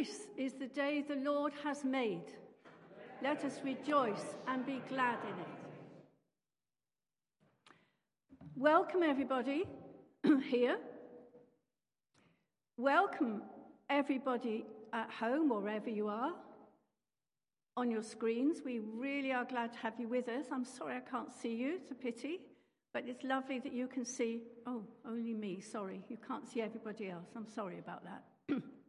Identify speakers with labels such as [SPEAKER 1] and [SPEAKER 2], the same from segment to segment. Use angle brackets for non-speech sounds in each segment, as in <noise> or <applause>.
[SPEAKER 1] This is the day the Lord has made. Let us rejoice and be glad in it. Welcome, everybody, <clears throat> here. Welcome, everybody at home wherever you are on your screens. We really are glad to have you with us. I'm sorry I can't see you, it's a pity, but it's lovely that you can see. Oh, only me, sorry. You can't see everybody else. I'm sorry about that. <clears throat>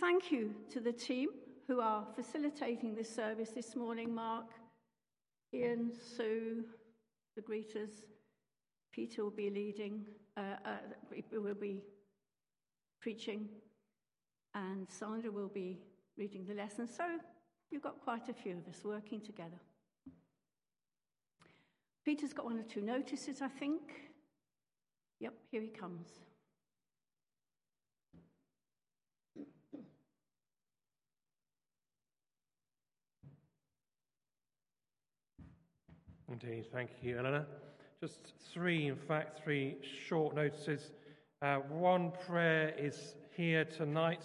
[SPEAKER 1] Thank you to the team who are facilitating this service this morning Mark, Ian, Sue, the greeters. Peter will be leading, uh, uh, will be preaching, and Sandra will be reading the lesson. So you've got quite a few of us working together. Peter's got one or two notices, I think. Yep, here he comes.
[SPEAKER 2] Indeed, thank you, Eleanor. Just three, in fact, three short notices. Uh, one prayer is here tonight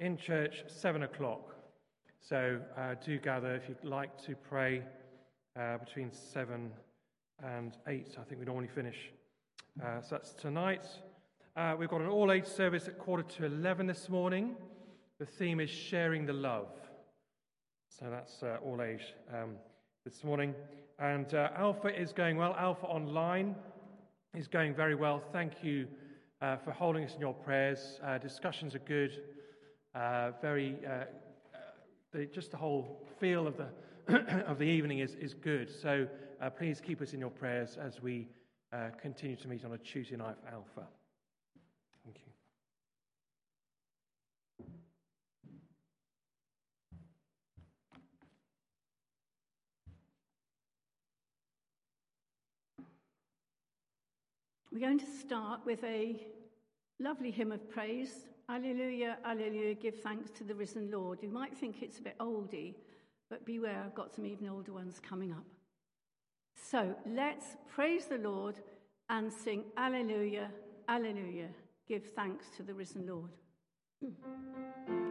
[SPEAKER 2] in church, seven o'clock. So uh, do gather if you'd like to pray uh, between seven and eight. I think we normally finish. Uh, so that's tonight. Uh, we've got an all age service at quarter to 11 this morning. The theme is sharing the love. So that's uh, all age um, this morning. And uh, Alpha is going well. Alpha Online is going very well. Thank you uh, for holding us in your prayers. Uh, discussions are good. Uh, very, uh, uh, the, just the whole feel of the <clears throat> of the evening is, is good. So please keep us in your prayers as we continue to meet on a Tuesday night for Alpha.
[SPEAKER 1] We're going to start with a lovely hymn of praise. Alleluia, alleluia, give thanks to the risen Lord. You might think it's a bit oldie, but beware, I've got some even older ones coming up. So let's praise the Lord and sing Alleluia, alleluia, give thanks to the risen Lord. Hmm.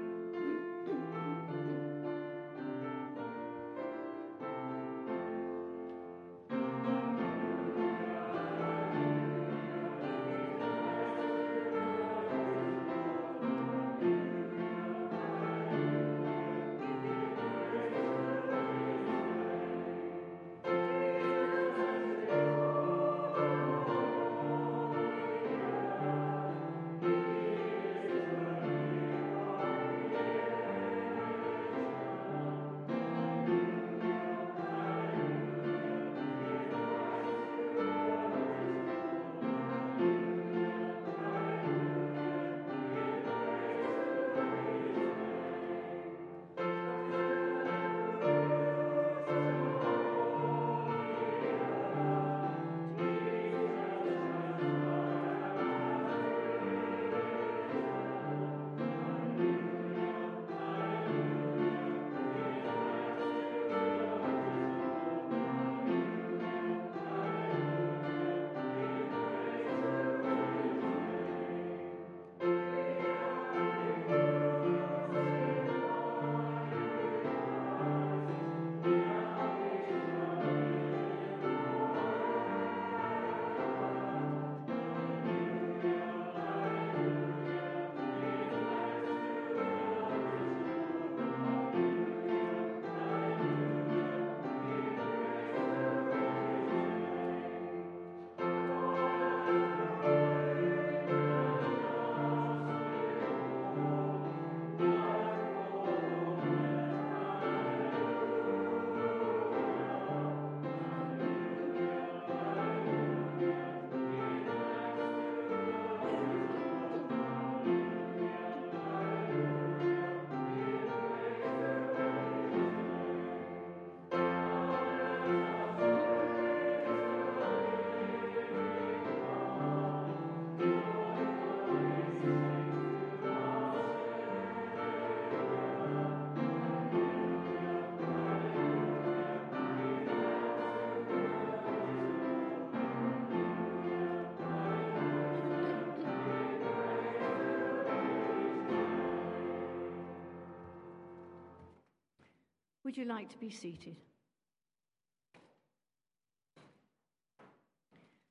[SPEAKER 1] Would you like to be seated?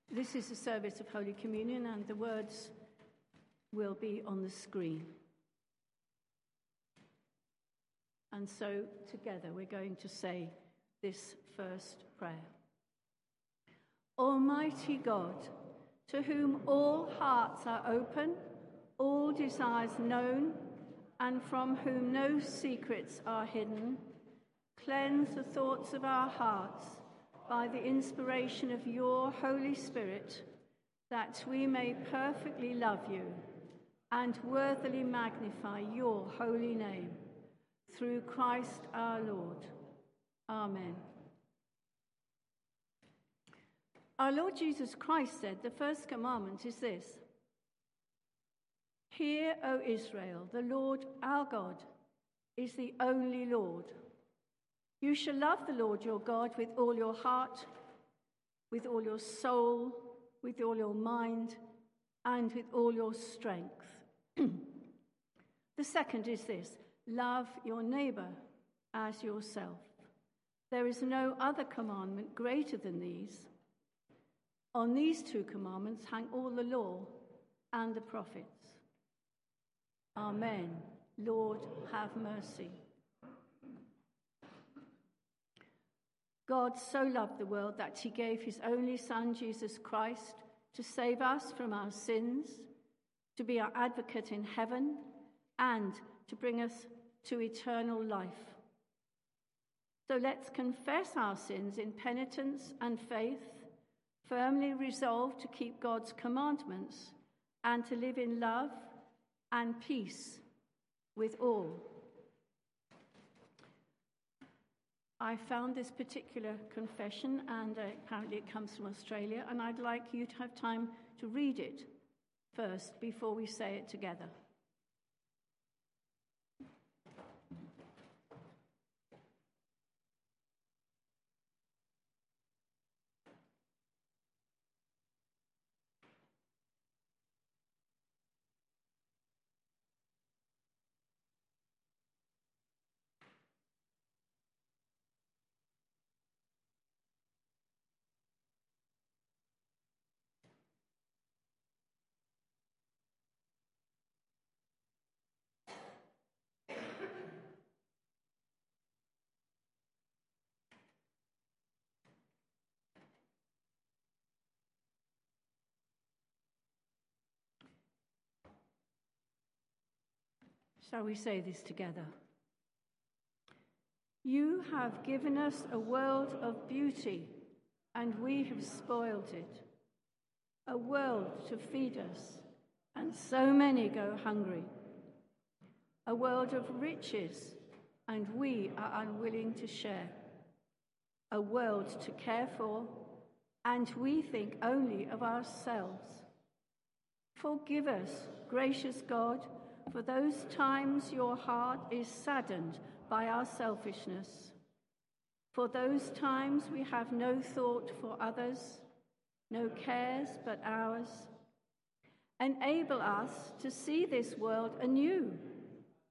[SPEAKER 1] This is a service of Holy Communion, and the words will be on the screen. And so, together, we're going to say this first prayer Almighty God, to whom all hearts are open, all desires known, and from whom no secrets are hidden, cleanse the thoughts of our hearts by the inspiration of your Holy Spirit, that we may perfectly love you and worthily magnify your holy name. Through Christ our Lord. Amen. Our Lord Jesus Christ said the first commandment is this Hear, O Israel, the Lord our God is the only Lord. You shall love the Lord your God with all your heart, with all your soul, with all your mind, and with all your strength. <clears throat> the second is this love your neighbor as yourself. There is no other commandment greater than these. On these two commandments hang all the law and the prophets. Amen. Lord, have mercy. God so loved the world that he gave his only Son, Jesus Christ, to save us from our sins, to be our advocate in heaven, and to bring us to eternal life. So let's confess our sins in penitence and faith, firmly resolved to keep God's commandments and to live in love and peace with all. I found this particular confession, and uh, apparently it comes from Australia, and I'd like you to have time to read it first before we say it together. Shall we say this together? You have given us a world of beauty, and we have spoiled it. A world to feed us, and so many go hungry. A world of riches, and we are unwilling to share. A world to care for, and we think only of ourselves. Forgive us, gracious God for those times your heart is saddened by our selfishness. For those times we have no thought for others, no cares but ours. Enable us to see this world anew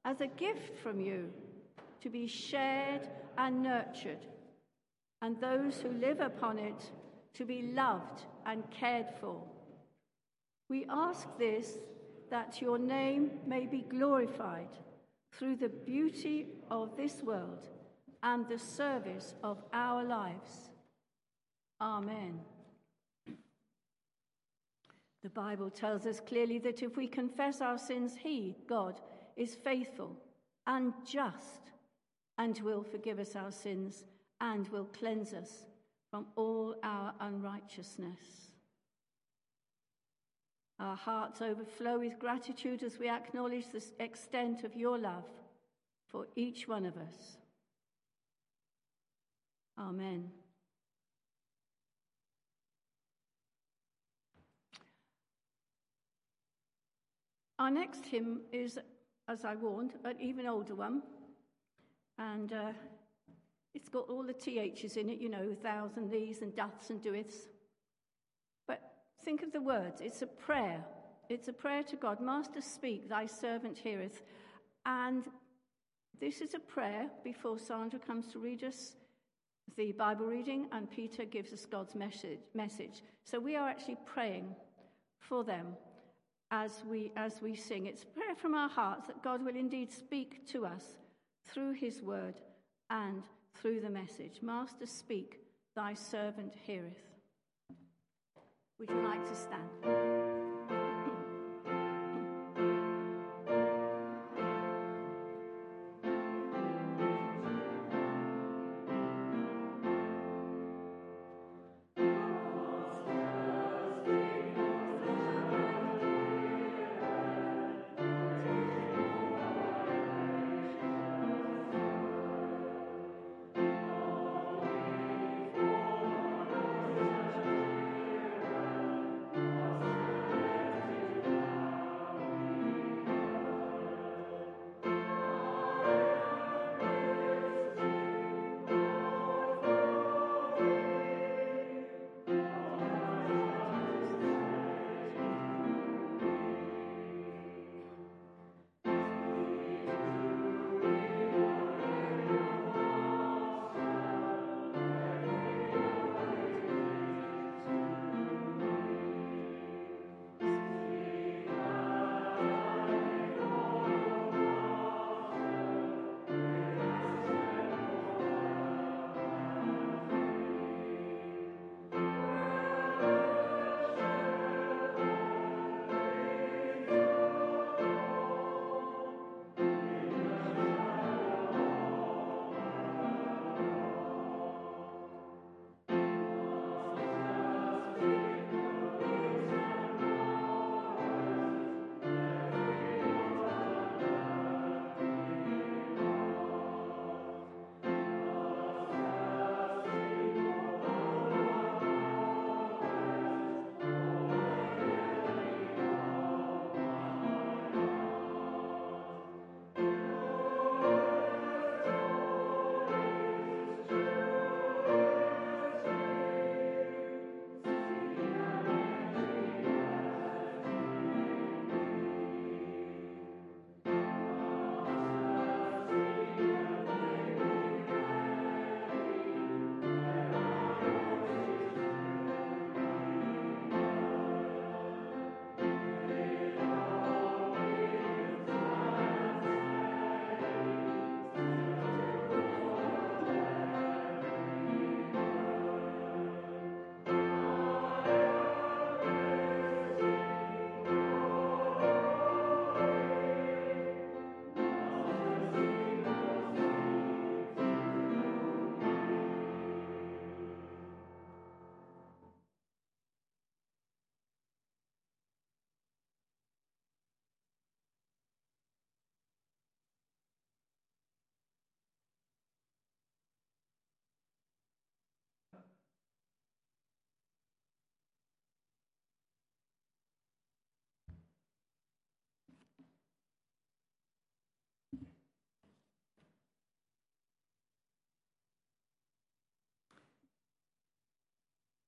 [SPEAKER 1] as a gift from you to be shared and nurtured, and those who live upon it to be loved and cared for. We ask this that your name may be glorified through the beauty of this world and the service of our lives. Amen. The Bible tells us clearly that if we confess our sins, He, God, is faithful and just and will forgive us our sins and will cleanse us from all our unrighteousness. Our hearts overflow with gratitude as we acknowledge the extent of your love for each one of us. Amen. Our next hymn is, as I warned, an even older one. And uh, it's got all the THs in it, you know, thous and these and doths and doeths. Think of the words. It's a prayer. It's a prayer to God. Master, speak, thy servant heareth. And This is a prayer before Sandra comes to read us the Bible reading and Peter gives us God's message. message. So we are actually praying for them as we, as we sing. It's prayer from our hearts that God will indeed speak to us through his word and through the message. Master, speak, thy servant heareth. Would you like to stand?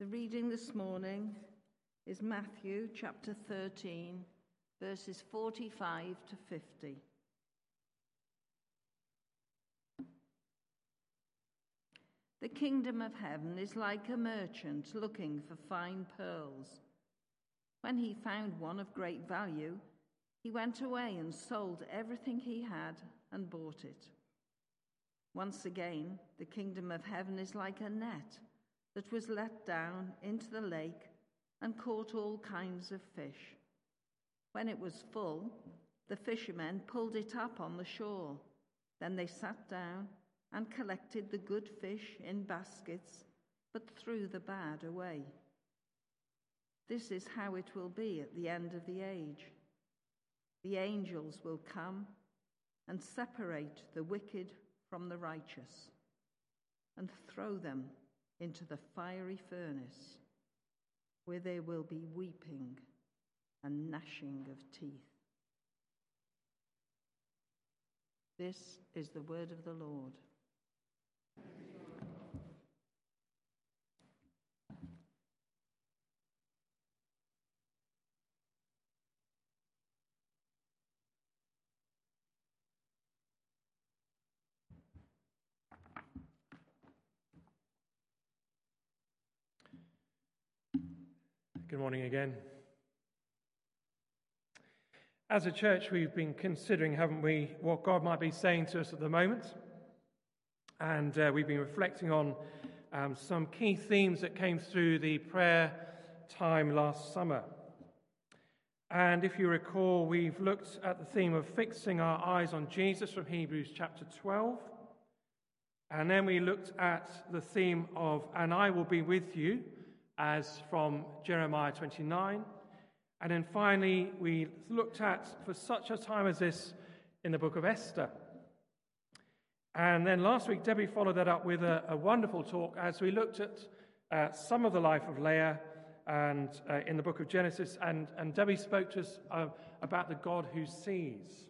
[SPEAKER 3] The reading this morning is Matthew chapter 13, verses 45 to 50. The kingdom of heaven is like a merchant looking for fine pearls. When he found one of great value, he went away and sold everything he had and bought it. Once again, the kingdom of heaven is like a net that was let down into the lake and caught all kinds of fish. When it was full, the fishermen pulled it up on the shore. Then they sat down and collected the good fish in baskets, but threw the bad away. This is how it will be at the end of the age. The angels will come and separate the wicked from the righteous and throw them into the fiery furnace, where there will be weeping and gnashing of teeth. This is the word of the Lord.
[SPEAKER 2] Good morning again. As a church, we've been considering, haven't we, what God might be saying to us at the moment. And uh, we've been reflecting on um, some key themes that came through the prayer time last summer. And if you recall, we've looked at the theme of fixing our eyes on Jesus from Hebrews chapter 12. And then we looked at the theme of, and I will be with you, as from Jeremiah 29. And then finally, we looked at, for such a time as this, in the book of Esther. And then last week, Debbie followed that up with a, a wonderful talk as we looked at uh, some of the life of Leah and uh, in the book of Genesis. And, and Debbie spoke to us uh, about the God who sees.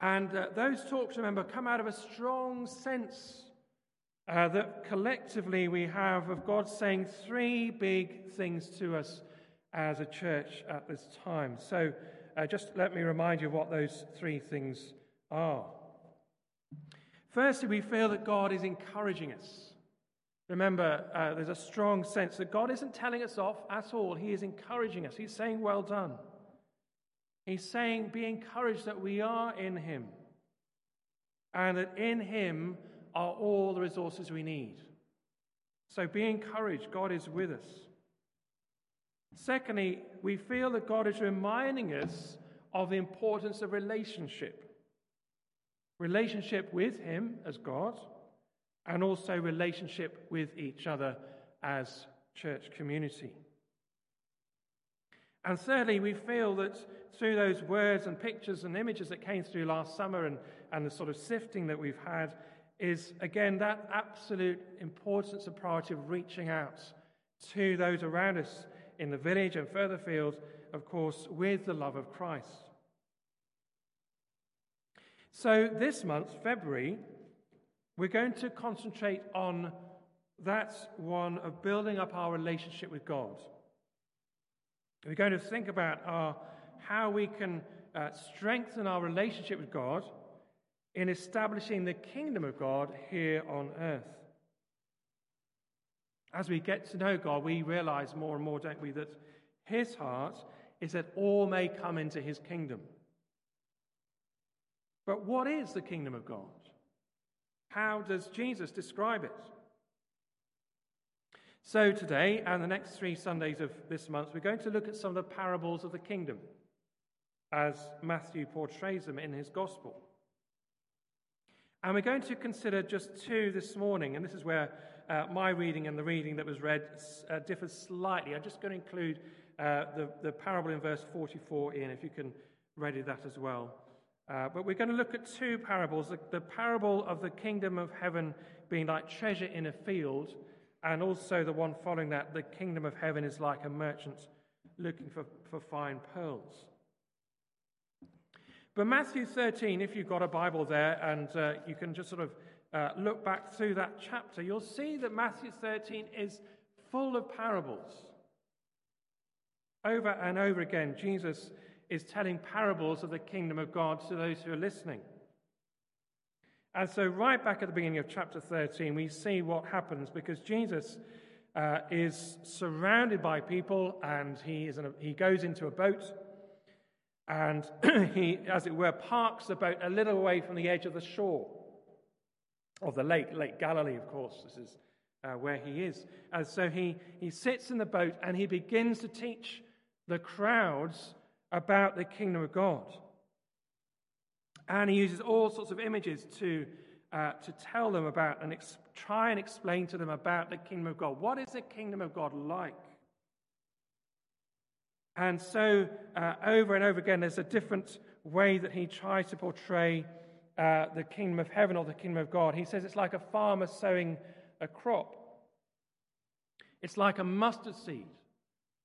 [SPEAKER 2] And uh, those talks, remember, come out of a strong sense uh, that collectively we have of God saying three big things to us as a church at this time. So uh, just let me remind you what those three things are. Firstly, we feel that God is encouraging us. Remember, uh, there's a strong sense that God isn't telling us off at all. He is encouraging us. He's saying, Well done. He's saying, Be encouraged that we are in Him and that in Him are all the resources we need. So be encouraged. God is with us. Secondly, we feel that God is reminding us of the importance of relationship relationship with Him as God, and also relationship with each other as church community. And thirdly, we feel that through those words and pictures and images that came through last summer and, and the sort of sifting that we've had, is again that absolute importance and priority of reaching out to those around us in the village and further fields, of course, with the love of Christ. So, this month, February, we're going to concentrate on that one of building up our relationship with God. We're going to think about our, how we can uh, strengthen our relationship with God in establishing the kingdom of God here on earth. As we get to know God, we realize more and more, don't we, that His heart is that all may come into His kingdom. But what is the kingdom of God? How does Jesus describe it? So, today and the next three Sundays of this month, we're going to look at some of the parables of the kingdom as Matthew portrays them in his gospel. And we're going to consider just two this morning, and this is where uh, my reading and the reading that was read uh, differs slightly. I'm just going to include uh, the, the parable in verse 44 in, if you can ready that as well. Uh, but we're going to look at two parables the, the, parable of the kingdom of heaven being like treasure in a field, and also the one following that the kingdom of heaven is like a merchant looking for, for fine pearls. But Matthew 13, if you've got a Bible there and uh, you can just sort of uh, look back through that chapter, you'll see that Matthew 13 is full of parables. Over and over again, Jesus is telling parables of the kingdom of God to those who are listening. And so, right back at the beginning of chapter 13, we see what happens because Jesus uh, is surrounded by people and he, is a, he goes into a boat and <clears throat> he, as it were, parks the boat a little away from the edge of the shore of the lake, Lake Galilee, of course. This is uh, where he is. And so he, he sits in the boat and he begins to teach the crowds about the kingdom of God. And he uses all sorts of images to, uh, to tell them about and ex- try and explain to them about the kingdom of God. What is the kingdom of God like? And so, uh, over and over again, there's a different way that he tries to portray uh, the kingdom of heaven or the kingdom of God. He says it's like a farmer sowing a crop, it's like a mustard seed,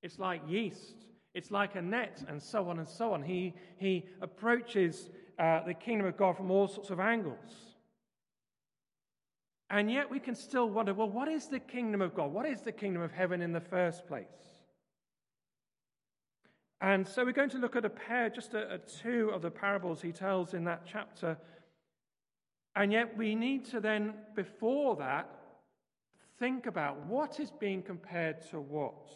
[SPEAKER 2] it's like yeast, it's like a net, and so on and so on. He, he approaches uh, the kingdom of God from all sorts of angles. And yet we can still wonder well, what is the kingdom of God? What is the kingdom of heaven in the first place? And so we're going to look at a pair, just a, two of the parables he tells in that chapter. And yet we need to then, before that, think about what is being compared to what.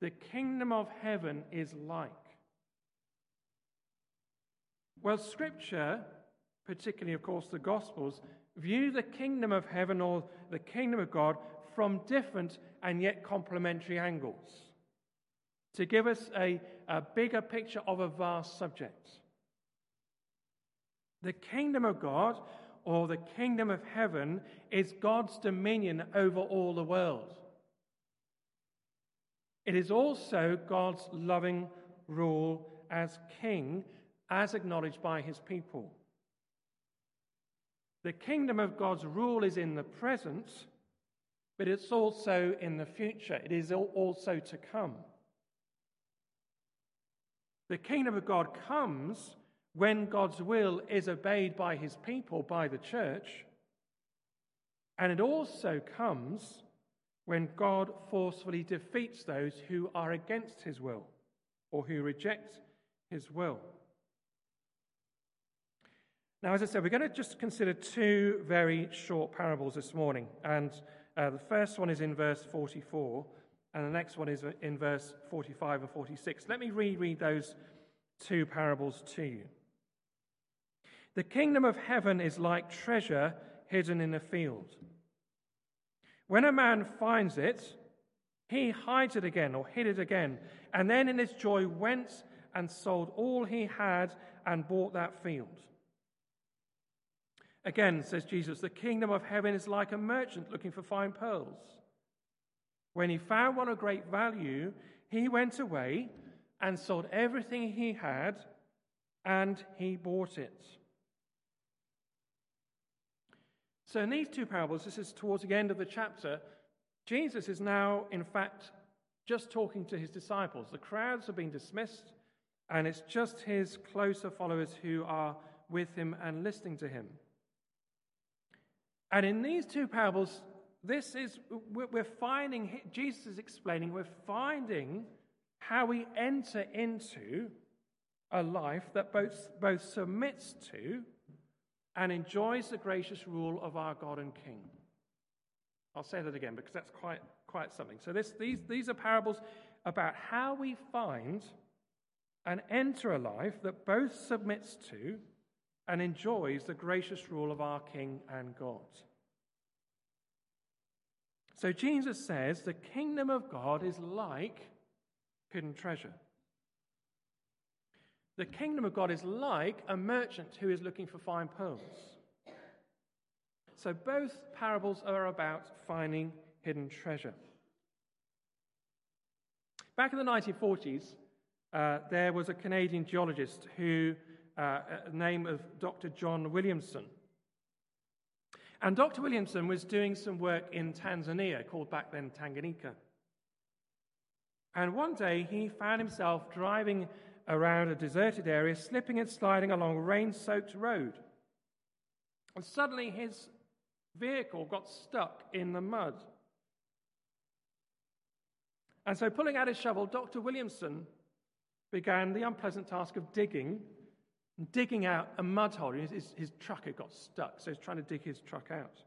[SPEAKER 2] The kingdom of heaven is like. Well, Scripture, particularly, of course, the Gospels, view the kingdom of heaven or the kingdom of God from different and yet complementary angles to give us a, a bigger picture of a vast subject. The kingdom of God or the kingdom of heaven is God's dominion over all the world. It is also God's loving rule as king, as acknowledged by his people. The kingdom of God's rule is in the present, but it's also in the future. It is also to come. The kingdom of God comes when God's will is obeyed by his people, by the church. And it also comes when God forcefully defeats those who are against his will or who reject his will. Now, as I said, we're going to just consider two very short parables this morning. And uh, the first one is in verse 44, and the next one is in verse 45 and 46. Let me reread those two parables to you. The kingdom of heaven is like treasure hidden in a field. When a man finds it, he hides it again or hid it again, and then in his joy went and sold all he had and bought that field. Again, says Jesus, the kingdom of heaven is like a merchant looking for fine pearls. When he found one of great value, he went away and sold everything he had and he bought it. So, in these two parables, this is towards the end of the chapter, Jesus is now, in fact, just talking to his disciples. The crowds have been dismissed, and it's just his closer followers who are with him and listening to him. And in these two parables, this is, we're finding, Jesus is explaining, we're finding how we enter into a life that both, both submits to and enjoys the gracious rule of our God and King. I'll say that again because that's quite, quite something. So, this, these, these are parables about how we find and enter a life that both submits to and enjoys the gracious rule of our King and God. So, Jesus says the kingdom of God is like hidden treasure. The kingdom of God is like a merchant who is looking for fine pearls. So both parables are about finding hidden treasure. Back in the 1940s, uh, there was a Canadian geologist who, uh, name of Dr. John Williamson. And Dr. Williamson was doing some work in Tanzania, called back then Tanganyika. And one day he found himself driving around a deserted area, slipping and sliding along a rain soaked road. And suddenly his vehicle got stuck in the mud. And so, pulling out his shovel, Dr. Williamson began the unpleasant task of digging, digging out a mud hole. His, his truck had got stuck, so he's trying to dig his truck out.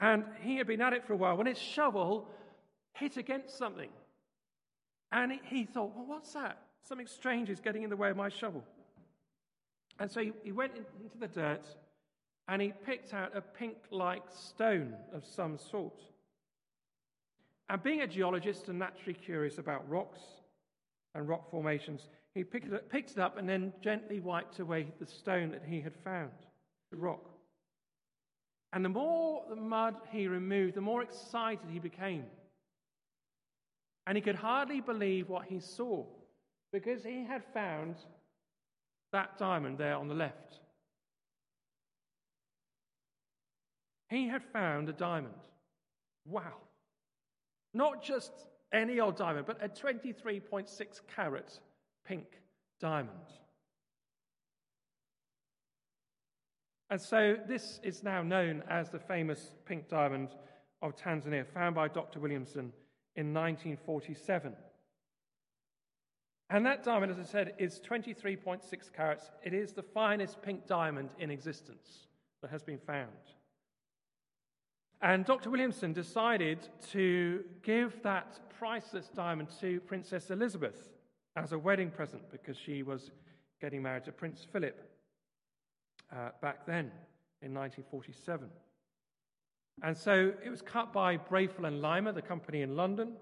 [SPEAKER 2] And he had been at it for a while when his shovel hit against something. And he thought, well, what's that? Something strange is getting in the way of my shovel. And so he, he went into the dirt and he picked out a pink like stone of some sort. And being a geologist and naturally curious about rocks and rock formations, he picked it, picked it up and then gently wiped away the stone that he had found, the rock. And the more the mud he removed, the more excited he became. And he could hardly believe what he saw because he had found that diamond there on the left. He had found a diamond. Wow. Not just any old diamond, but a 23.6 carat pink diamond. And so this is now known as the famous pink diamond of Tanzania, found by Dr. Williamson in 1947. And that diamond, as I said, is 23.6 carats. It is the finest pink diamond in existence that has been found. And Dr. Williamson decided to give that priceless diamond to Princess Elizabeth as a wedding present because she was getting married to Prince Philip uh, back then in 1947. And so it was cut by Briefel and Lemer, the company in London,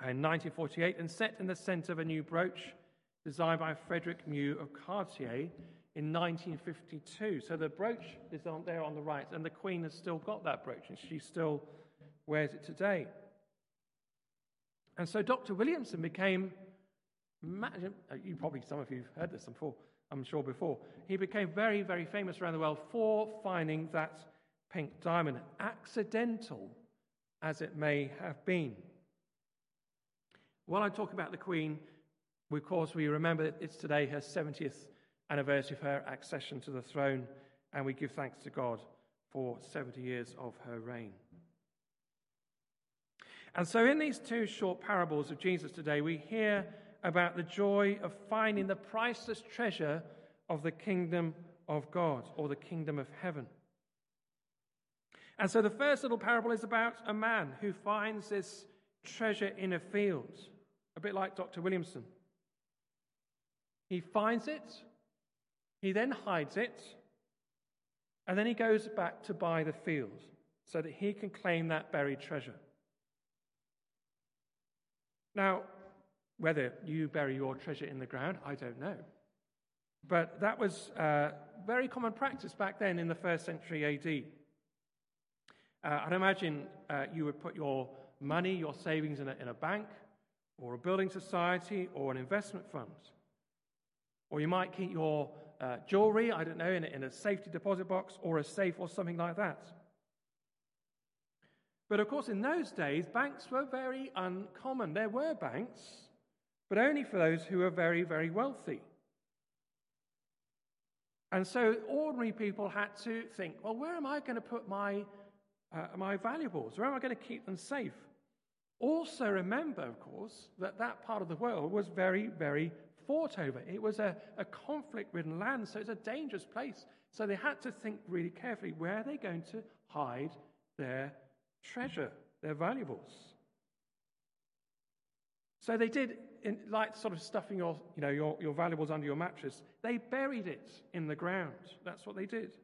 [SPEAKER 2] in 1948 and set in the center of a new brooch designed by Frederick Mew of Cartier in 1952. So the brooch is on there on the right, and the Queen has still got that brooch, and she still wears it today. And so Dr. Williamson became, Uh, you probably, some of you have heard this before, I'm sure before. He became very, very famous around the world for finding that pink diamond, accidental as it may have been. While I talk about the Queen, of course, we remember it's today her 70th anniversary of her accession to the throne, and we give thanks to God for 70 years of her reign. And so, in these two short parables of Jesus today, we hear about the joy of finding the priceless treasure of the kingdom of God or the kingdom of heaven. And so, the first little parable is about a man who finds this treasure in a field, a bit like Dr. Williamson. He finds it, he then hides it, and then he goes back to buy the field so that he can claim that buried treasure. Now, whether you bury your treasure in the ground, I don't know. But that was uh, very common practice back then in the first century AD. Uh, I'd imagine uh, you would put your money, your savings in a, in a bank, or a building society, or an investment fund. Or you might keep your uh, jewelry, I don't know, in a, in a safety deposit box or a safe or something like that. But of course, in those days, banks were very uncommon. There were banks, but only for those who were very, very wealthy. And so ordinary people had to think, well, where am I going to put my, uh, my valuables? Where am I going to keep them safe? Also, remember, of course, that that part of the world was very, very fought over. It was a, a conflict ridden land, so it's a dangerous place. So they had to think really carefully where are they going to hide their treasure, their valuables. So they did, in, like sort of stuffing your, you know, your, your valuables under your mattress, they buried it in the ground. That's what they did.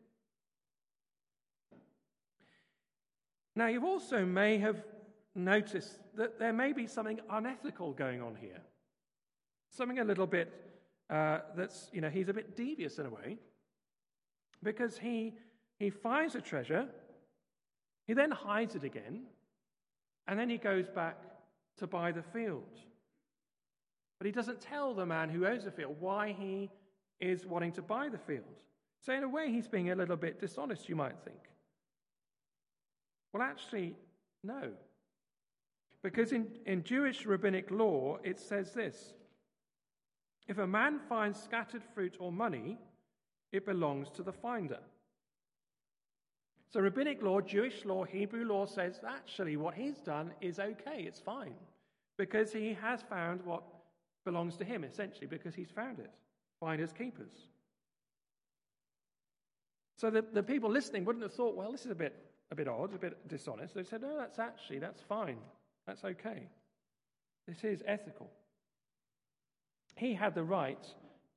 [SPEAKER 2] Now, you also may have noticed that there may be something unethical going on here. Something a little bit uh, that's, you know, he's a bit devious in a way because he, he finds a treasure he then hides it again, and then he goes back to buy the field. But he doesn't tell the man who owns the field why he is wanting to buy the field. So, in a way, he's being a little bit dishonest, you might think. Well, actually, no. Because in, in Jewish rabbinic law, it says this If a man finds scattered fruit or money, it belongs to the finder. So, rabbinic law, Jewish law, Hebrew law says actually what he's done is okay, it's fine, because he has found what belongs to him, essentially, because he's found it. Finders keepers. So, the, the people listening wouldn't have thought, well, this is a bit, a bit odd, a bit dishonest. They said, no, that's actually, that's fine, that's okay. This is ethical. He had the right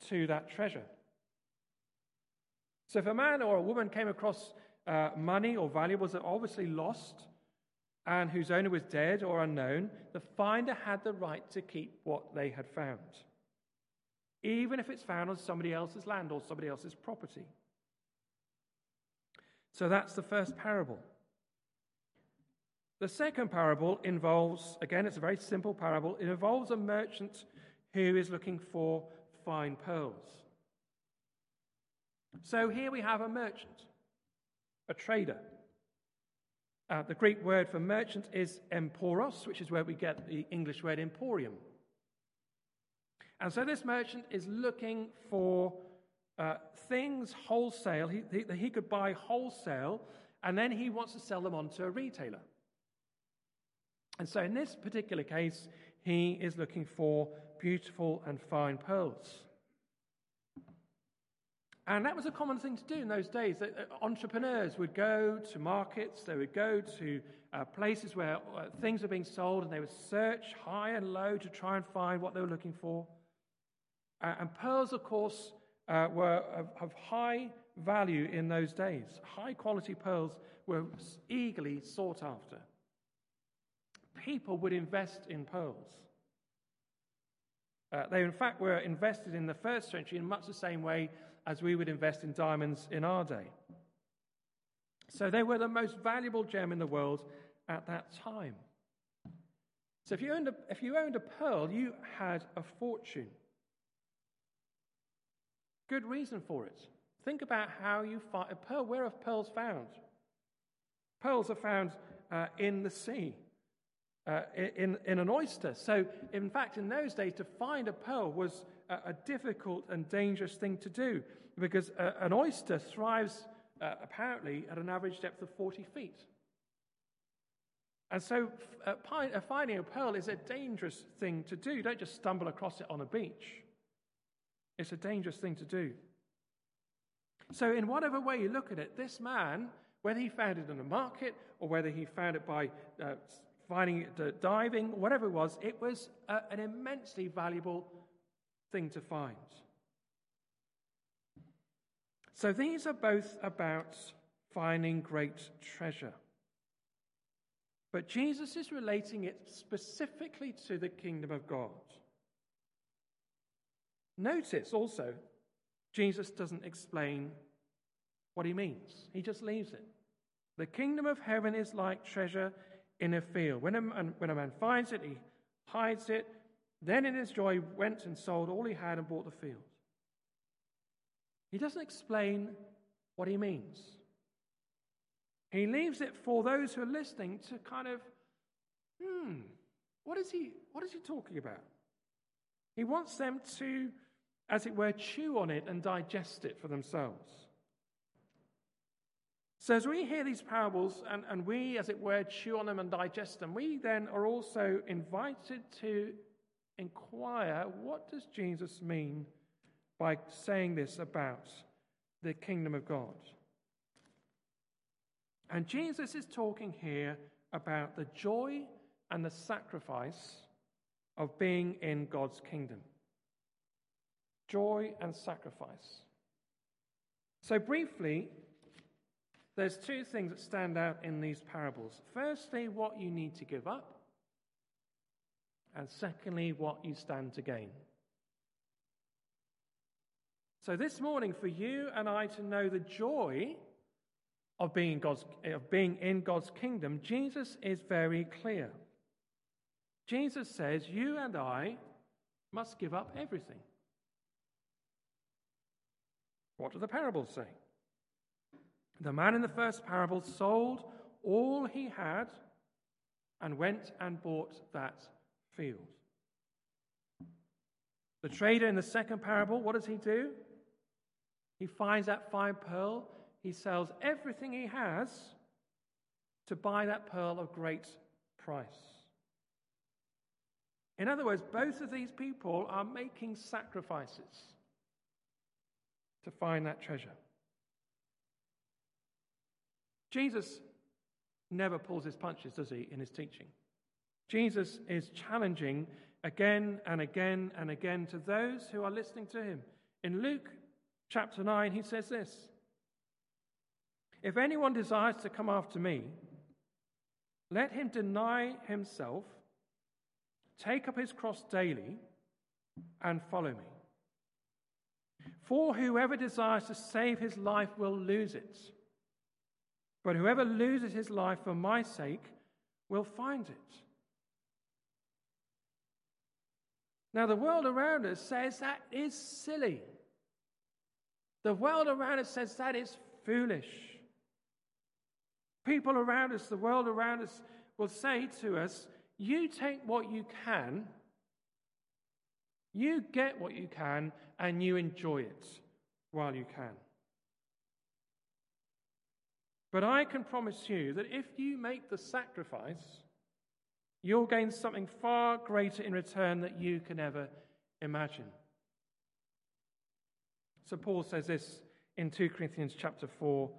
[SPEAKER 2] to that treasure. So, if a man or a woman came across uh, money or valuables that obviously lost and whose owner was dead or unknown, the finder had the right to keep what they had found, even if it's found on somebody else's land or somebody else's property. So that's the first parable. The second parable involves, again, it's a very simple parable, it involves a merchant who is looking for fine pearls. So here we have a merchant a trader. Uh, the Greek word for merchant is emporos, which is where we get the English word emporium. And so this merchant is looking for uh, things wholesale. He, he, he could buy wholesale, and then he wants to sell them on to a retailer. And so in this particular case, he is looking for beautiful and fine pearls. And that was a common thing to do in those days. Uh, entrepreneurs would go to markets, they would go to uh, places where uh, things were being sold, and they would search high and low to try and find what they were looking for. Uh, and pearls, of course, uh, were of, of high value in those days. High quality pearls were eagerly sought after. People would invest in pearls. Uh, they, in fact, were invested in the first century in much the same way as we would invest in diamonds in our day. So they were the most valuable gem in the world at that time. So if you owned a, if you owned a pearl, you had a fortune. Good reason for it. Think about how you find a pearl. Where are pearls found? Pearls are found uh, in the sea, uh, in, in an oyster. So, in fact, in those days, to find a pearl was a, a difficult and dangerous thing to do because an oyster thrives uh, apparently at an average depth of 40 feet. And so, uh, uh, finding a pearl is a dangerous thing to do. You don't just stumble across it on a beach. It's a dangerous thing to do. So, in whatever way you look at it, this man, whether he found it in a market or whether he found it by uh, finding it uh, diving, whatever it was, it was uh, an immensely valuable thing to find. So, these are both about finding great treasure. But Jesus is relating it specifically to the kingdom of God. Notice also, Jesus doesn't explain what he means, he just leaves it. The kingdom of heaven is like treasure in a field. When a man, when a man finds it, he hides it. Then in his joy, went and sold all he had and bought the field. He doesn't explain what he means. He leaves it for those who are listening to kind of, hmm, what is he, what is he talking about? He wants them to as it were, chew on it and digest it for themselves. So, as we hear these parables and, and we, as it were, chew on them and digest them, we then are also invited to inquire what does Jesus mean by saying this about the kingdom of God? And Jesus is talking here about the joy and the sacrifice of being in God's kingdom joy and sacrifice. So, briefly, there's two things that stand out in these parables. Firstly, what you need to give up, and secondly, what you stand to gain. So, this morning, for you and I to know the joy of being, God's, of being in God's kingdom, Jesus is very clear. Jesus says, You and I must give up everything. What do the parables say? The man in the first parable sold all he had and went and bought that field. The trader in the second parable, what does he do? He finds that fine pearl, he sells everything he has to buy that pearl of great price. In other words, both of these people are making sacrifices to find that treasure. Jesus never pulls his punches, does he, in his teaching? Jesus is challenging again and again and again to those who are listening to him. In Luke chapter 9, he says this If anyone desires to come after me, let him deny himself, take up his cross daily, and follow me. For whoever desires to save his life will lose it. But whoever loses his life for my sake will find it. Now, the world around us says that is silly. The world around us says that is foolish. People around us, the world around us, will say to us, You take what you can you get what you can and you enjoy it while you can. But I can promise you that if you make the sacrifice, you'll gain something far greater in return that you can ever imagine. So Paul says this in 2 Corinthians chapter 4,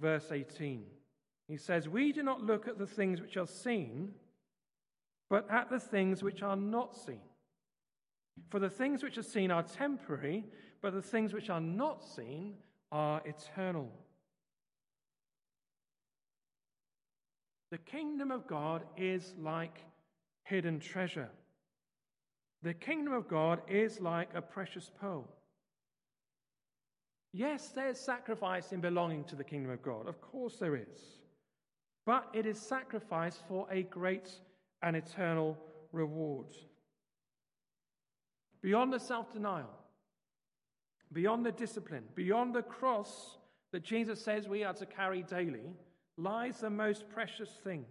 [SPEAKER 2] verse 18. He says, We do not look at the things which are seen, but at the things which are not seen. For the things which are seen are temporary, but the things which are not seen are eternal. The kingdom of God is like hidden treasure. The kingdom of God is like a precious pearl. Yes, there's sacrifice in belonging to the kingdom of God. Of course, there is. But it is sacrifice for a great and eternal reward. Beyond the self denial, beyond the discipline, beyond the cross that Jesus says we are to carry daily, lies the most precious thing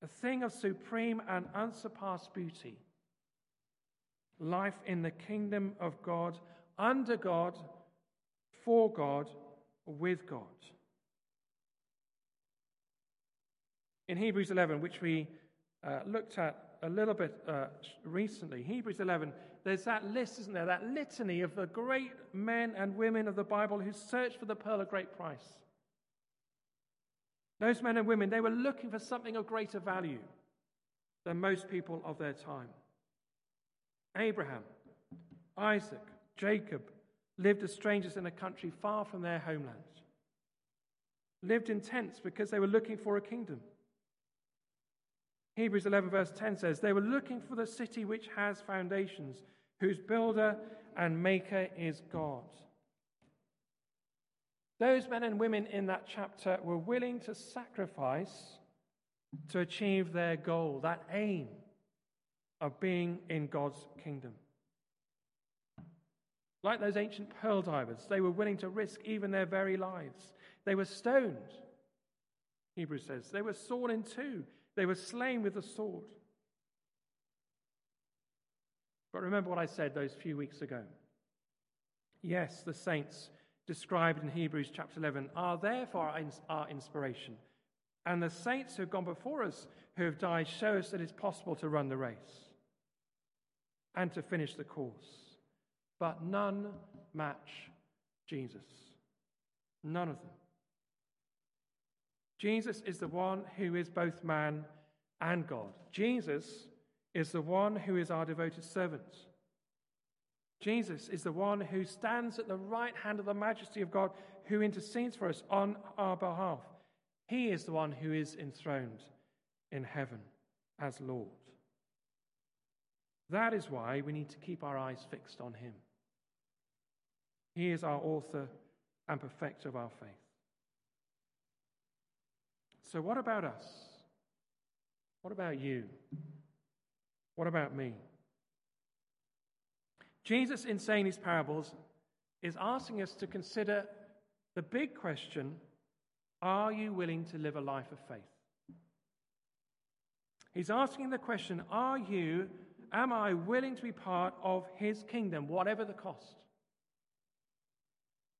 [SPEAKER 2] a thing of supreme and unsurpassed beauty life in the kingdom of God, under God, for God, with God. In Hebrews 11, which we uh, looked at a little bit uh, recently, Hebrews 11, there's that list, isn't there? That litany of the great men and women of the Bible who searched for the pearl of great price. Those men and women, they were looking for something of greater value than most people of their time. Abraham, Isaac, Jacob lived as strangers in a country far from their homeland, lived in tents because they were looking for a kingdom. Hebrews 11, verse 10 says, They were looking for the city which has foundations, whose builder and maker is God. Those men and women in that chapter were willing to sacrifice to achieve their goal, that aim of being in God's kingdom. Like those ancient pearl divers, they were willing to risk even their very lives. They were stoned, Hebrews says. They were sawn in two. They were slain with the sword. But remember what I said those few weeks ago. Yes, the saints described in Hebrews chapter 11 are there for our inspiration. And the saints who have gone before us, who have died, show us that it's possible to run the race and to finish the course. But none match Jesus. None of them. Jesus is the one who is both man and God. Jesus is the one who is our devoted servant. Jesus is the one who stands at the right hand of the majesty of God, who intercedes for us on our behalf. He is the one who is enthroned in heaven as Lord. That is why we need to keep our eyes fixed on Him. He is our author and perfecter of our faith. So, what about us? What about you? What about me? Jesus, in saying these parables, is asking us to consider the big question are you willing to live a life of faith? He's asking the question are you, am I willing to be part of his kingdom, whatever the cost?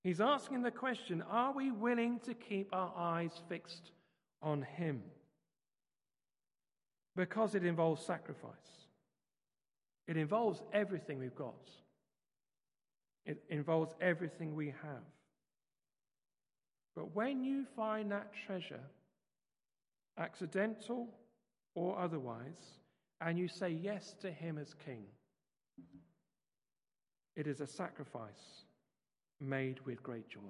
[SPEAKER 2] He's asking the question are we willing to keep our eyes fixed on him? Because it involves sacrifice. It involves everything we've got, it involves everything we have. But when you find that treasure, accidental or otherwise, and you say yes to Him as King, it is a sacrifice made with great joy.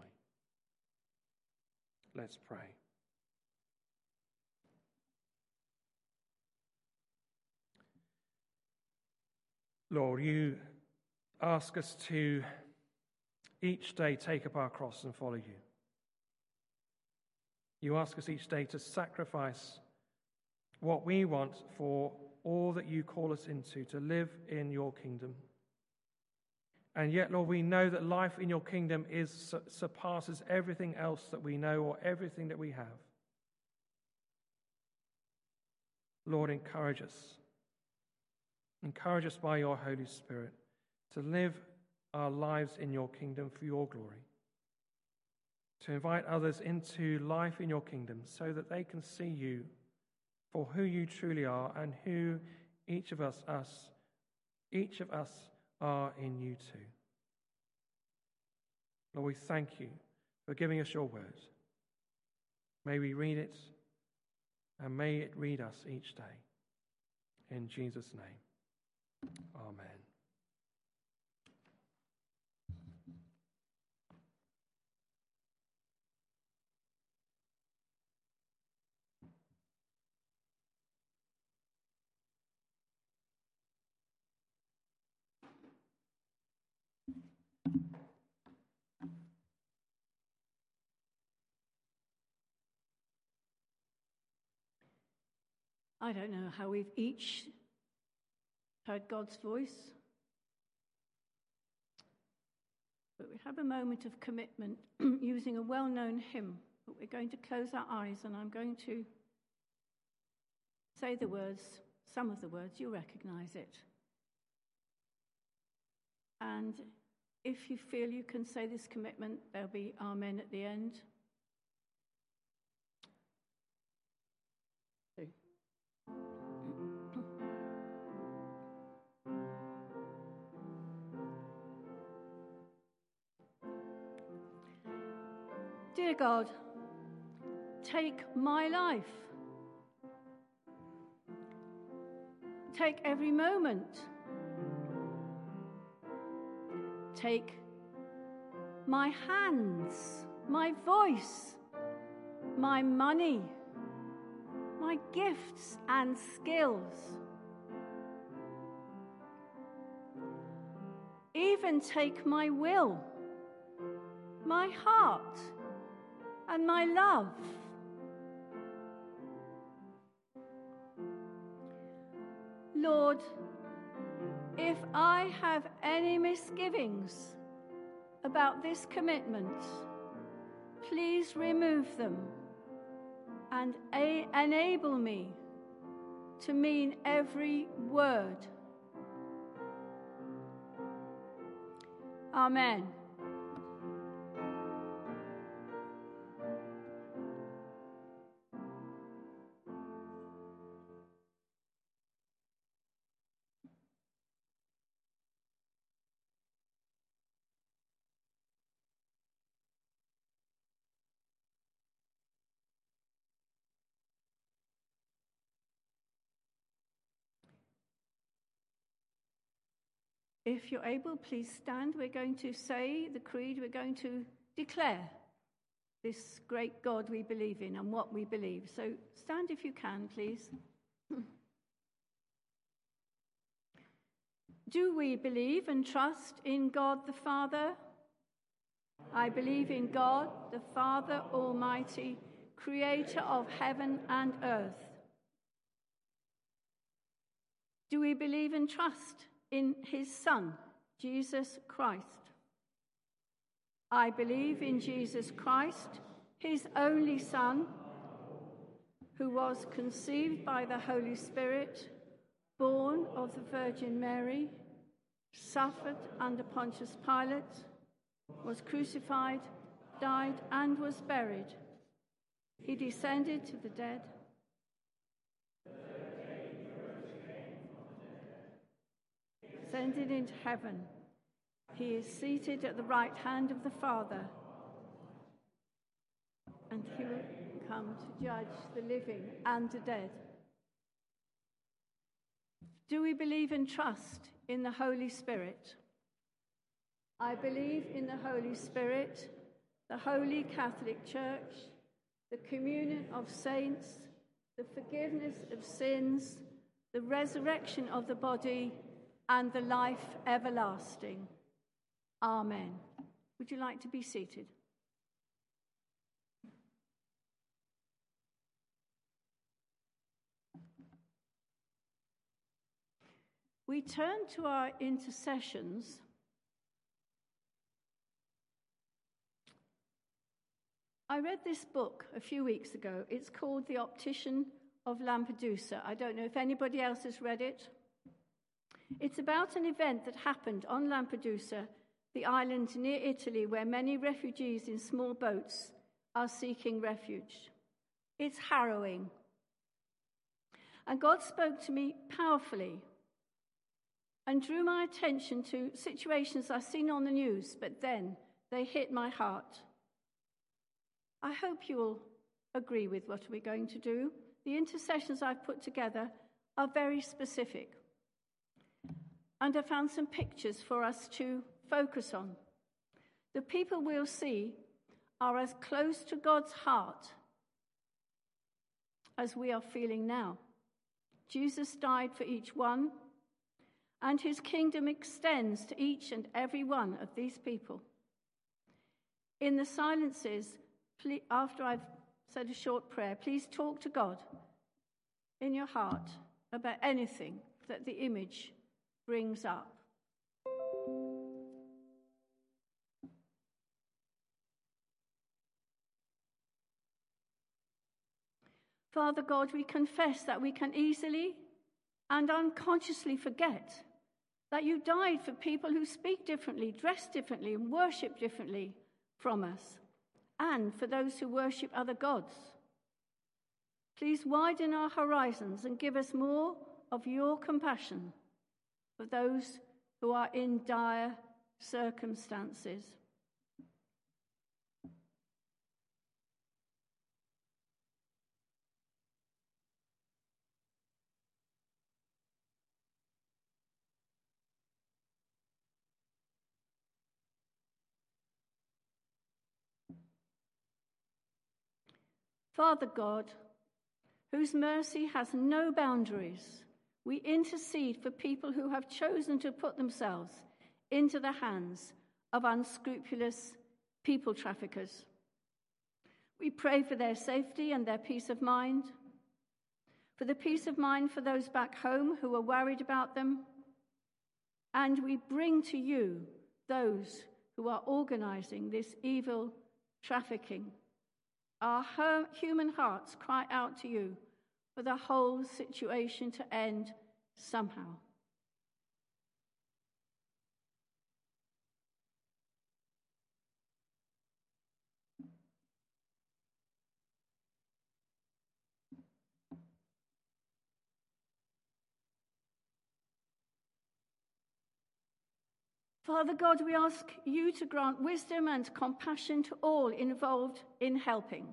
[SPEAKER 2] Let's pray. Lord, you ask us to each day take up our cross and follow you. You ask us each day to sacrifice what we want for all that you call us into, to live in your kingdom. And yet, Lord, we know that life in your kingdom is, surpasses everything else that we know or everything that we have. Lord, encourage us. Encourage us by your Holy Spirit to live our lives in your kingdom for your glory. To invite others into life in your kingdom so that they can see you for who you truly are and who each of us, us, each of us are in you too. Lord, we thank you for giving us your word. May we read it and may it read us each day. In Jesus' name, amen.
[SPEAKER 1] I don't know how we've each heard God's voice, but we have a moment of commitment <clears throat> using a well known hymn. But we're going to close our eyes and I'm going to say the words, some of the words, you'll recognize it. And if you feel you can say this commitment, there'll be Amen at the end. Dear God, take my life. Take every moment. Take my hands, my voice, my money, my gifts and skills. Even take my will, my heart and my love. Lord, if I have any misgivings about this commitment, please remove them and a- enable me to mean every word. Amen. If you're able, please stand. We're going to say the creed. We're going to declare this great God we believe in and what we believe. So stand if you can, please. <clears throat> Do we believe and trust in God the Father? I believe in God, the Father Almighty, creator of heaven and earth. Do we believe and trust in his Son, Jesus Christ. I believe in Jesus Christ, his only Son, who was conceived by the Holy Spirit, born of the Virgin Mary, suffered under Pontius Pilate, was crucified, died, and was buried. He descended to the dead. Ascended into heaven. He is seated at the right hand of the Father, and he will come to judge the living and the dead. Do we believe and trust in the Holy Spirit? I believe in the Holy Spirit, the Holy Catholic Church, the communion of saints, the forgiveness of sins, the resurrection of the body and the life everlasting. Amen. Would you like to be seated? We turn to our intercessions. I read this book a few weeks ago. It's called The Optician of Lampedusa. I don't know if anybody else has read it. It's about an event that happened on Lampedusa, the island near Italy where many refugees in small boats are seeking refuge. It's harrowing. And God spoke to me powerfully and drew my attention to situations I've seen on the news, but then they hit my heart. I hope you'll agree with what we're going to do. The intercessions I've put together are very specific. And I found some pictures for us to focus on. The people we'll see are as close to God's heart as we are feeling now. Jesus died for each one, and his kingdom extends to each and every one of these people. In the silences, after I've said a short prayer, please talk to God in your heart about anything that the image brings up. Father God, we confess that we can easily and unconsciously forget that you died for people who speak differently, dress differently, and worship differently from us, and for those who worship other gods. Please widen our horizons and give us more of your compassion for those who are in dire circumstances. Father God, whose mercy has no boundaries, we intercede for people who have chosen to put themselves into the hands of unscrupulous people traffickers. We pray for their safety and their peace of mind, for the peace of mind for those back home who are worried about them, and we bring to you those who are organizing this evil trafficking. Our human hearts cry out to you for the whole situation to end somehow. Father God, we ask you to grant wisdom and compassion to all involved in helping.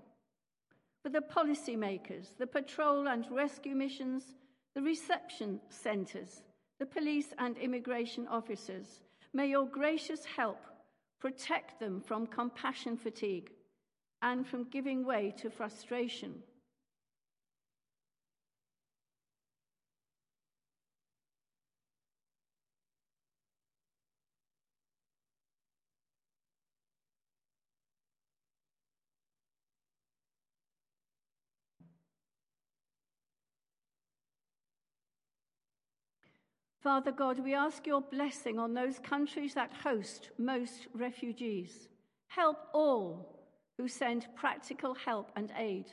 [SPEAKER 1] For the policymakers, the patrol and rescue missions, the reception centres, the police and immigration officers, may your gracious help protect them from compassion fatigue and from giving way to frustration. Father God, we ask your blessing on those countries that host most refugees. Help all who send practical help and aid.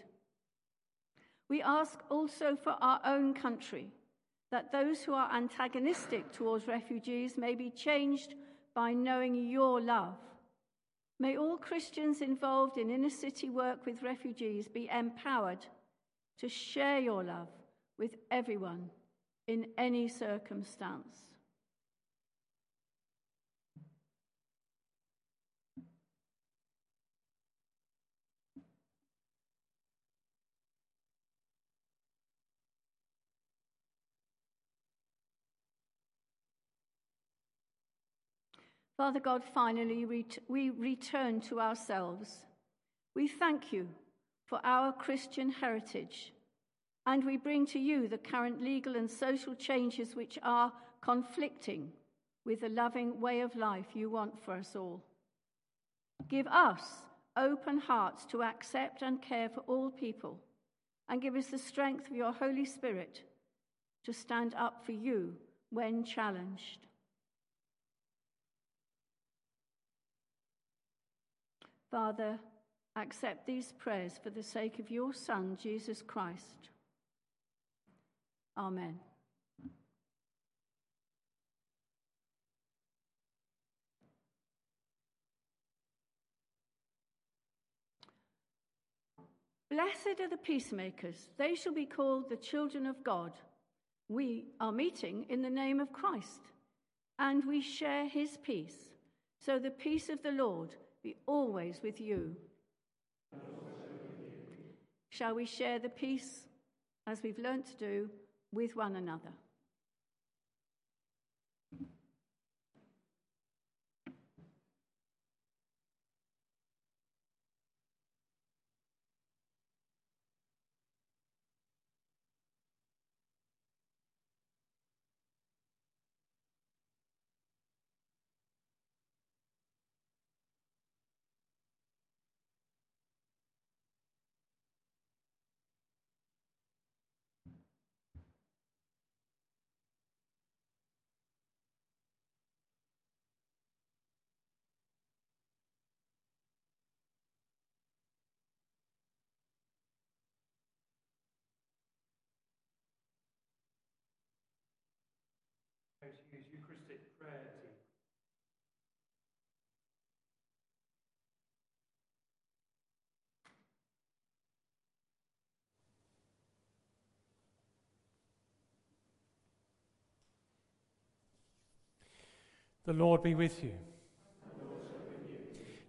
[SPEAKER 1] We ask also for our own country that those who are antagonistic towards refugees may be changed by knowing your love. May all Christians involved in inner city work with refugees be empowered to share your love with everyone in any circumstance. Father God, finally, we return to ourselves. We thank you for our Christian heritage and we bring to you the current legal and social changes which are conflicting with the loving way of life you want for us all. Give us open hearts to accept and care for all people, and give us the strength of your Holy Spirit to stand up for you when challenged. Father, accept these prayers for the sake of your Son, Jesus Christ. Amen. Blessed are the peacemakers, they shall be called the children of God. We are meeting in the name of Christ, and we share his peace. So the peace of the Lord be always with you. Shall we share the peace, as we've learnt to do, with one another?
[SPEAKER 2] Eucharistic prayer team. The Lord be with you.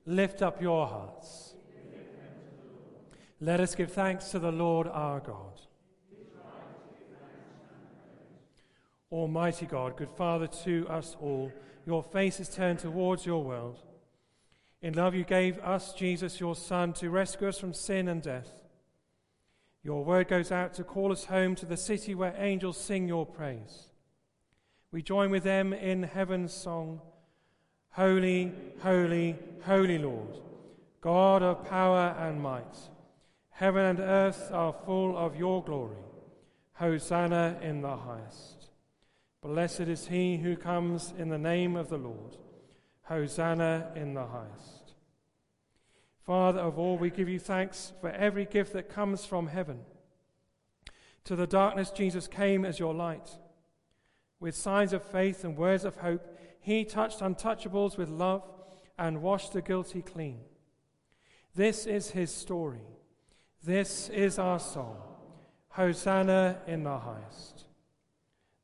[SPEAKER 2] Lift up your hearts. Let us give thanks to the Lord our God. Almighty God, good Father to us all, your face is turned towards your world. In love, you gave us, Jesus, your Son, to rescue us from sin and death. Your word goes out to call us home to the city where angels sing your praise. We join with them in heaven's song Holy, holy, holy Lord, God of power and might. Heaven and earth are full of your glory. Hosanna in the highest. Blessed is he who comes in the name of the Lord. Hosanna in the highest. Father of all, we give you thanks for every gift that comes from heaven. To the darkness, Jesus came as your light. With signs of faith and words of hope, he touched untouchables with love and washed the guilty clean. This is his story. This is our song. Hosanna in the highest.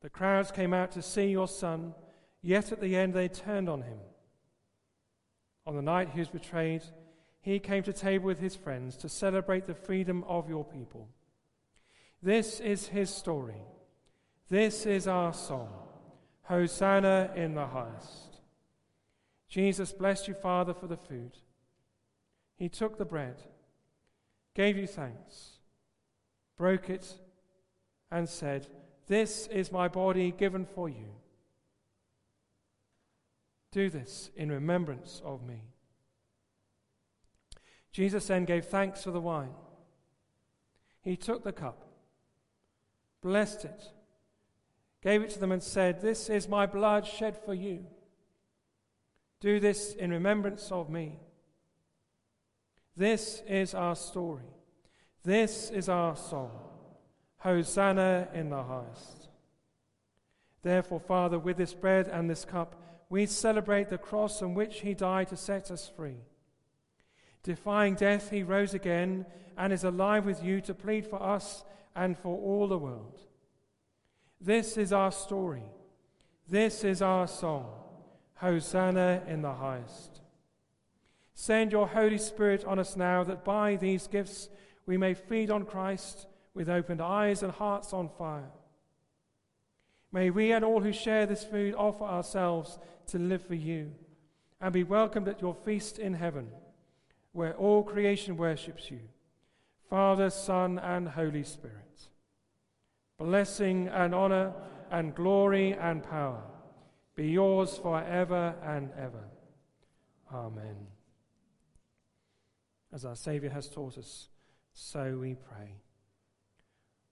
[SPEAKER 2] The crowds came out to see your son, yet at the end they turned on him. On the night he was betrayed, he came to table with his friends to celebrate the freedom of your people. This is his story. This is our song. Hosanna in the highest. Jesus blessed you, Father, for the food. He took the bread, gave you thanks, broke it, and said, this is my body given for you. Do this in remembrance of me. Jesus then gave thanks for the wine. He took the cup, blessed it, gave it to them, and said, This is my blood shed for you. Do this in remembrance of me. This is our story. This is our song. Hosanna in the highest. Therefore, Father, with this bread and this cup, we celebrate the cross on which he died to set us free. Defying death, he rose again and is alive with you to plead for us and for all the world. This is our story. This is our song. Hosanna in the highest. Send your Holy Spirit on us now that by these gifts we may feed on Christ with opened eyes and hearts on fire. May we and all who share this food offer ourselves to live for you and be welcomed at your feast in heaven, where all creation worships you, Father, Son, and Holy Spirit. Blessing and honor and glory and power be yours forever and ever. Amen. As our Saviour has taught us, so we pray.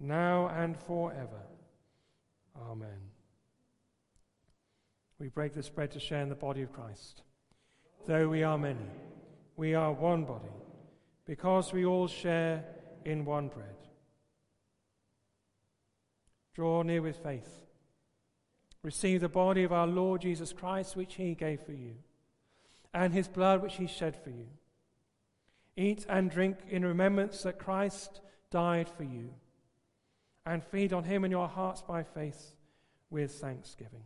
[SPEAKER 2] now and forever. Amen. We break this bread to share in the body of Christ. Though we are many, we are one body because we all share in one bread. Draw near with faith. Receive the body of our Lord Jesus Christ, which he gave for you, and his blood, which he shed for you. Eat and drink in remembrance that Christ died for you, and feed on him in your hearts by faith with thanksgiving.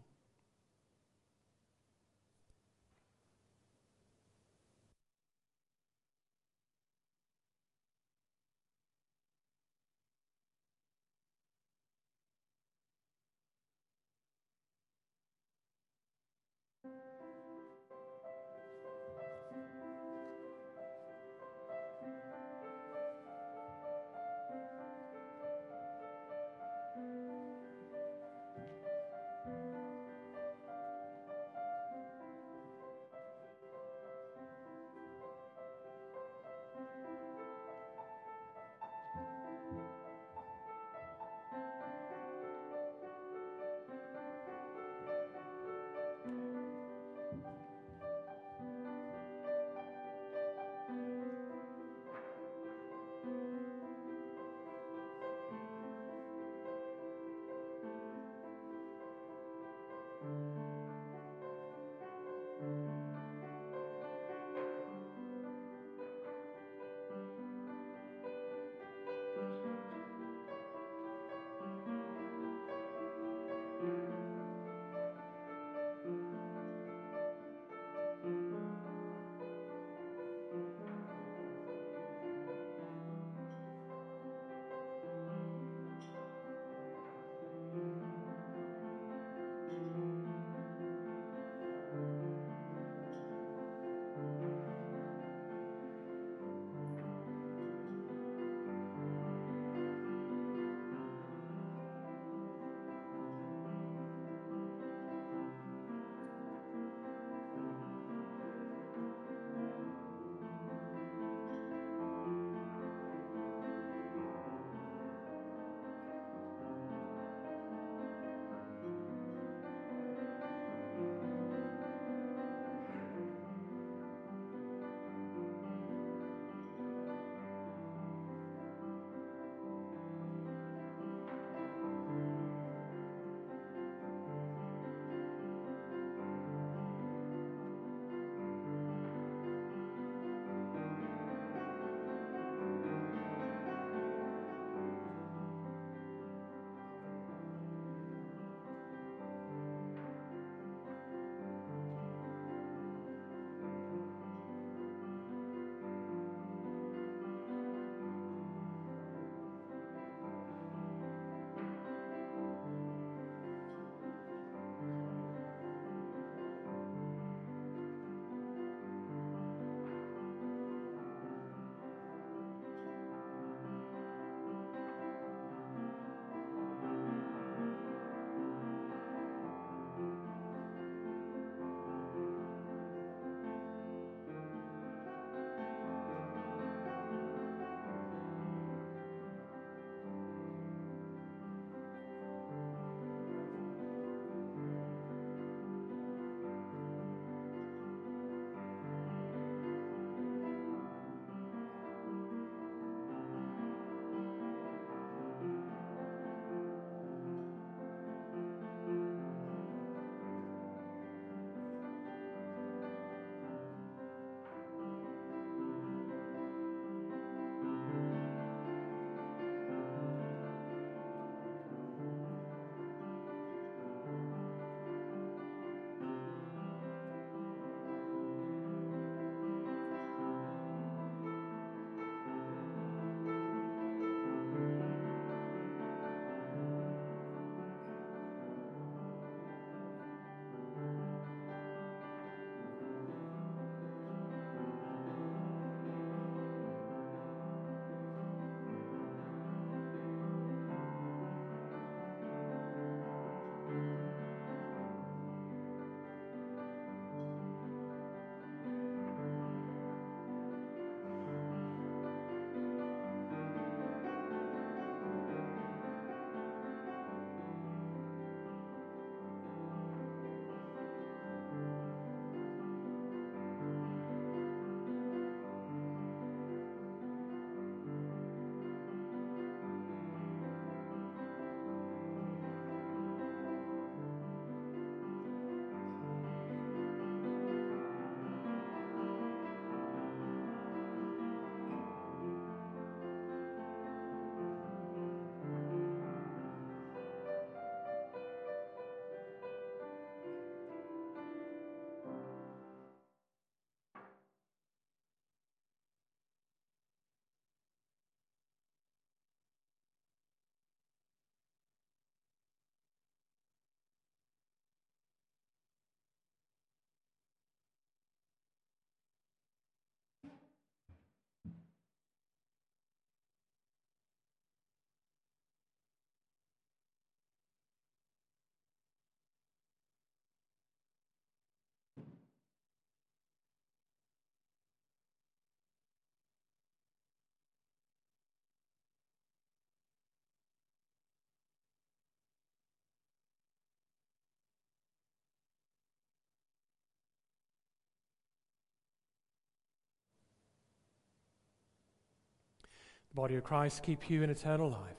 [SPEAKER 2] Body of Christ keep you in eternal life.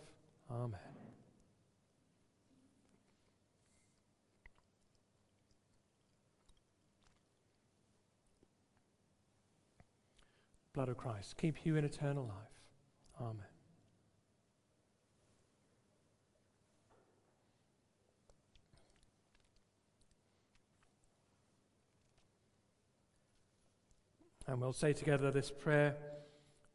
[SPEAKER 2] Amen. Blood of Christ keep you in eternal life. Amen. And we'll say together this prayer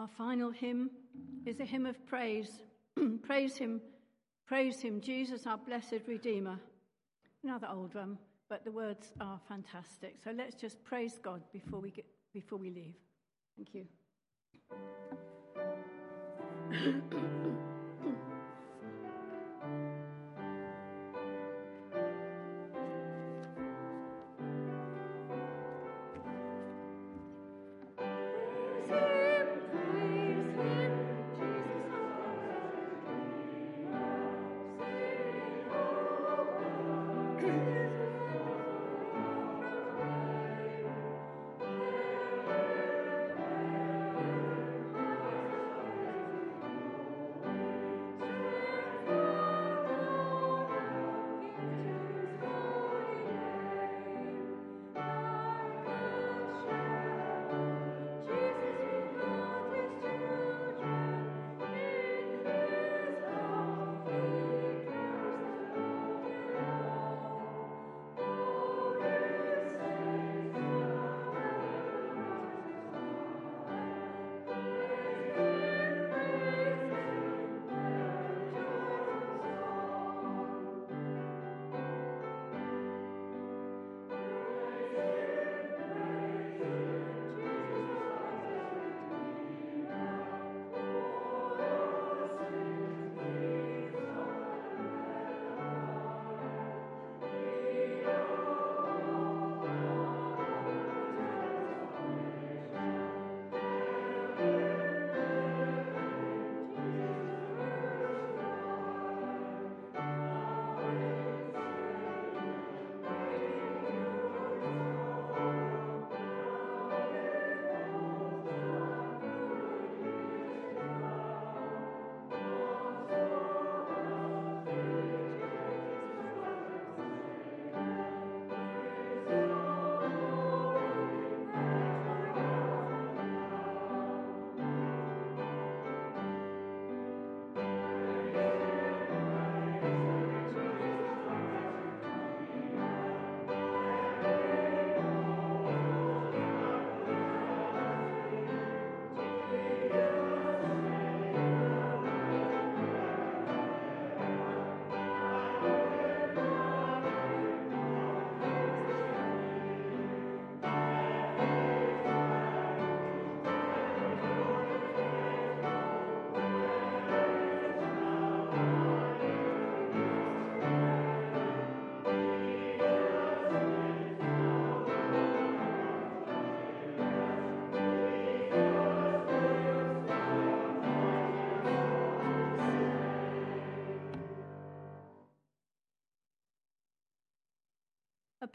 [SPEAKER 1] Our final hymn is a hymn of praise. <clears throat> praise Him, praise Him, Jesus, our blessed Redeemer. Another old one, but the words are fantastic. So let's just praise God before we, get, before we leave. Thank you. <clears throat>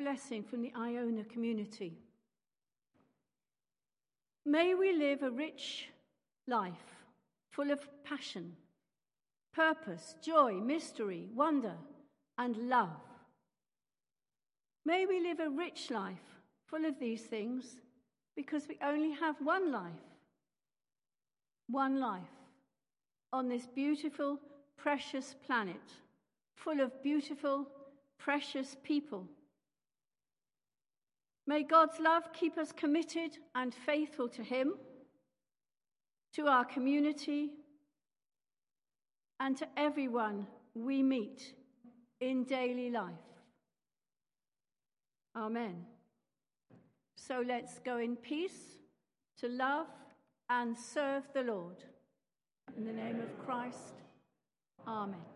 [SPEAKER 1] blessing from the Iona community. May we live a rich life full of passion, purpose, joy, mystery, wonder, and love. May we live a rich life full of these things because we only have one life. One life on this beautiful, precious planet, full of beautiful, precious people May God's love keep us committed and faithful to Him, to our community, and to everyone we meet in daily life. Amen. So let's go in peace to love and serve the Lord. In the name of Christ, Amen.